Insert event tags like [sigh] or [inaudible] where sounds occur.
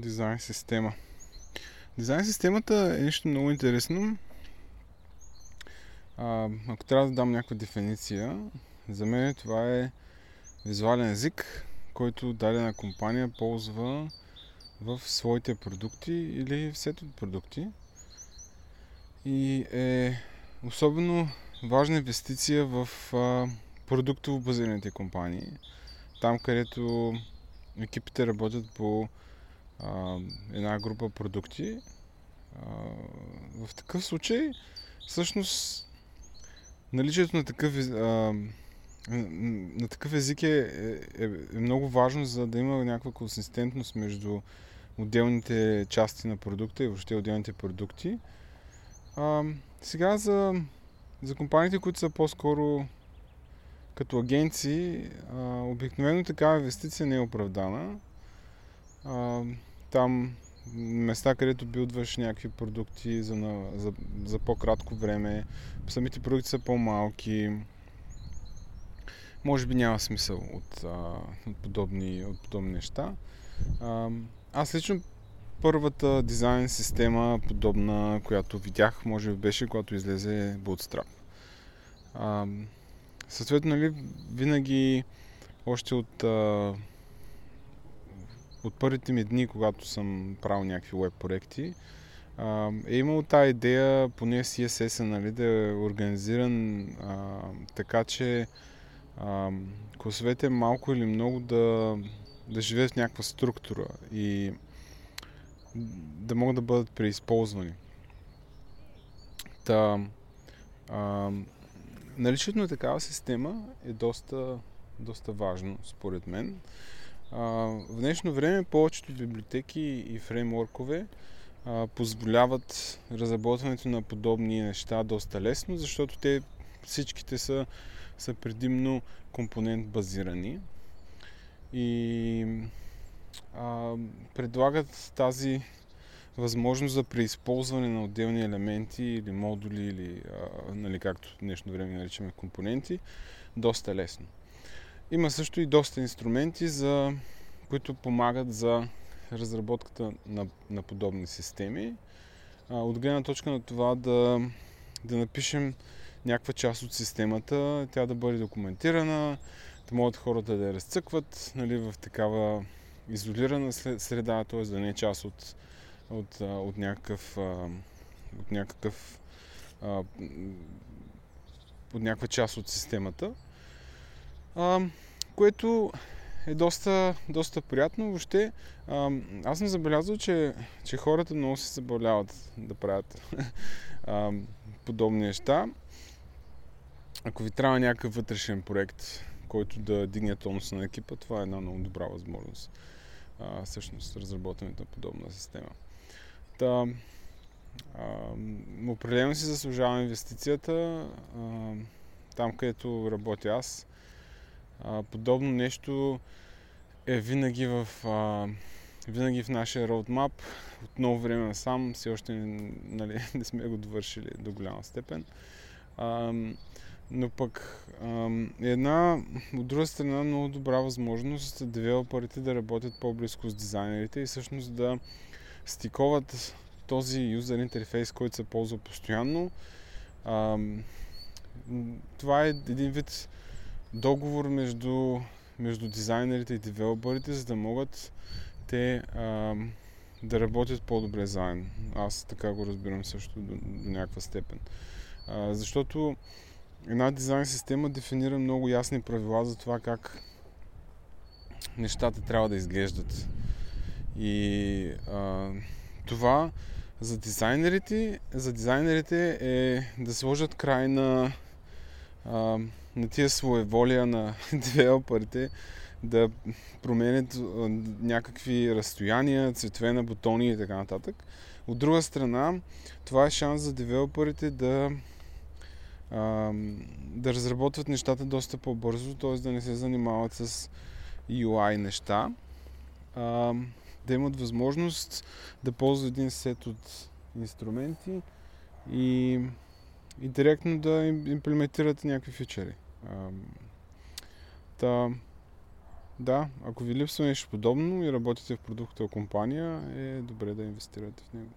Дизайн система. Дизайн системата е нещо много интересно. А, ако трябва да дам някаква дефиниция, за мен това е визуален език, който дадена компания ползва в своите продукти или в сет от продукти. И е особено важна инвестиция в а, продуктово базираните компании. Там, където екипите работят по а, една група продукти. А, в такъв случай, всъщност, наличието на такъв, а, на такъв език е, е, е много важно, за да има някаква консистентност между отделните части на продукта и въобще отделните продукти. А, сега за, за компаниите, които са по-скоро като агенции, а, обикновено такава инвестиция не е оправдана. А, там места, където билдваш някакви продукти за, на, за, за по-кратко време, самите продукти са по-малки, може би няма смисъл от, а, от, подобни, от подобни неща. А, аз лично първата дизайн система, подобна, която видях, може би беше, когато излезе Bootstrap. А, съответно, нали, винаги още от, а, от първите ми дни, когато съм правил някакви веб проекти, е имал тази идея, поне CSS, нали, да е организиран а, така, че а, класовете малко или много да, да живеят в някаква структура и да могат да бъдат преизползвани. Та, а, наличието на такава система е доста, доста важно, според мен. В днешно време повечето библиотеки и фреймворкове позволяват разработването на подобни неща доста лесно, защото те всичките са, са предимно компонент базирани и а, предлагат тази възможност за преизползване на отделни елементи или модули, или а, нали, както в днешно време наричаме компоненти, доста лесно. Има също и доста инструменти, за, които помагат за разработката на, на подобни системи. А, от гледна точка на това да, да напишем някаква част от системата, тя да бъде документирана, да могат хората да я разцъкват нали, в такава изолирана среда, т.е. да не е част от, от, от някакъв, от някакъв от някаква част от системата, което е доста, доста приятно. Въобще, аз съм забелязал, че, че хората много се забавляват да правят [laughs] подобни неща. Ако ви трябва някакъв вътрешен проект, който да дигне тонуса на екипа, това е една много добра възможност а, всъщност разработването на подобна система. Та, а, определено си заслужава инвестицията а, там, където работя аз. А, подобно нещо е винаги в, а, винаги в нашия роудмап. От много време сам, все още нали, [laughs] не сме го довършили до голяма степен. А, но пък е една, от друга страна, много добра възможност девелоперите да работят по-близко с дизайнерите и всъщност да стиковат този юзер интерфейс, който се ползва постоянно. това е един вид договор между, между дизайнерите и девелоперите, за да могат те да работят по-добре заедно. Аз така го разбирам също до, до някаква степен. А, защото една дизайн система дефинира много ясни правила за това как нещата трябва да изглеждат. И а, това за дизайнерите, за дизайнерите е да сложат край на, а, на тия своеволия на [laughs] девелоперите, да променят някакви разстояния, цветове на бутони и така нататък. От друга страна, това е шанс за девелоперите да а, да разработват нещата доста по-бързо, т.е. да не се занимават с UI неща, а, да имат възможност да ползват един сет от инструменти и, и директно да имплементират някакви фичери. Та, Да, ако ви липсва нещо подобно и работите в продуктова компания, е добре да инвестирате в него.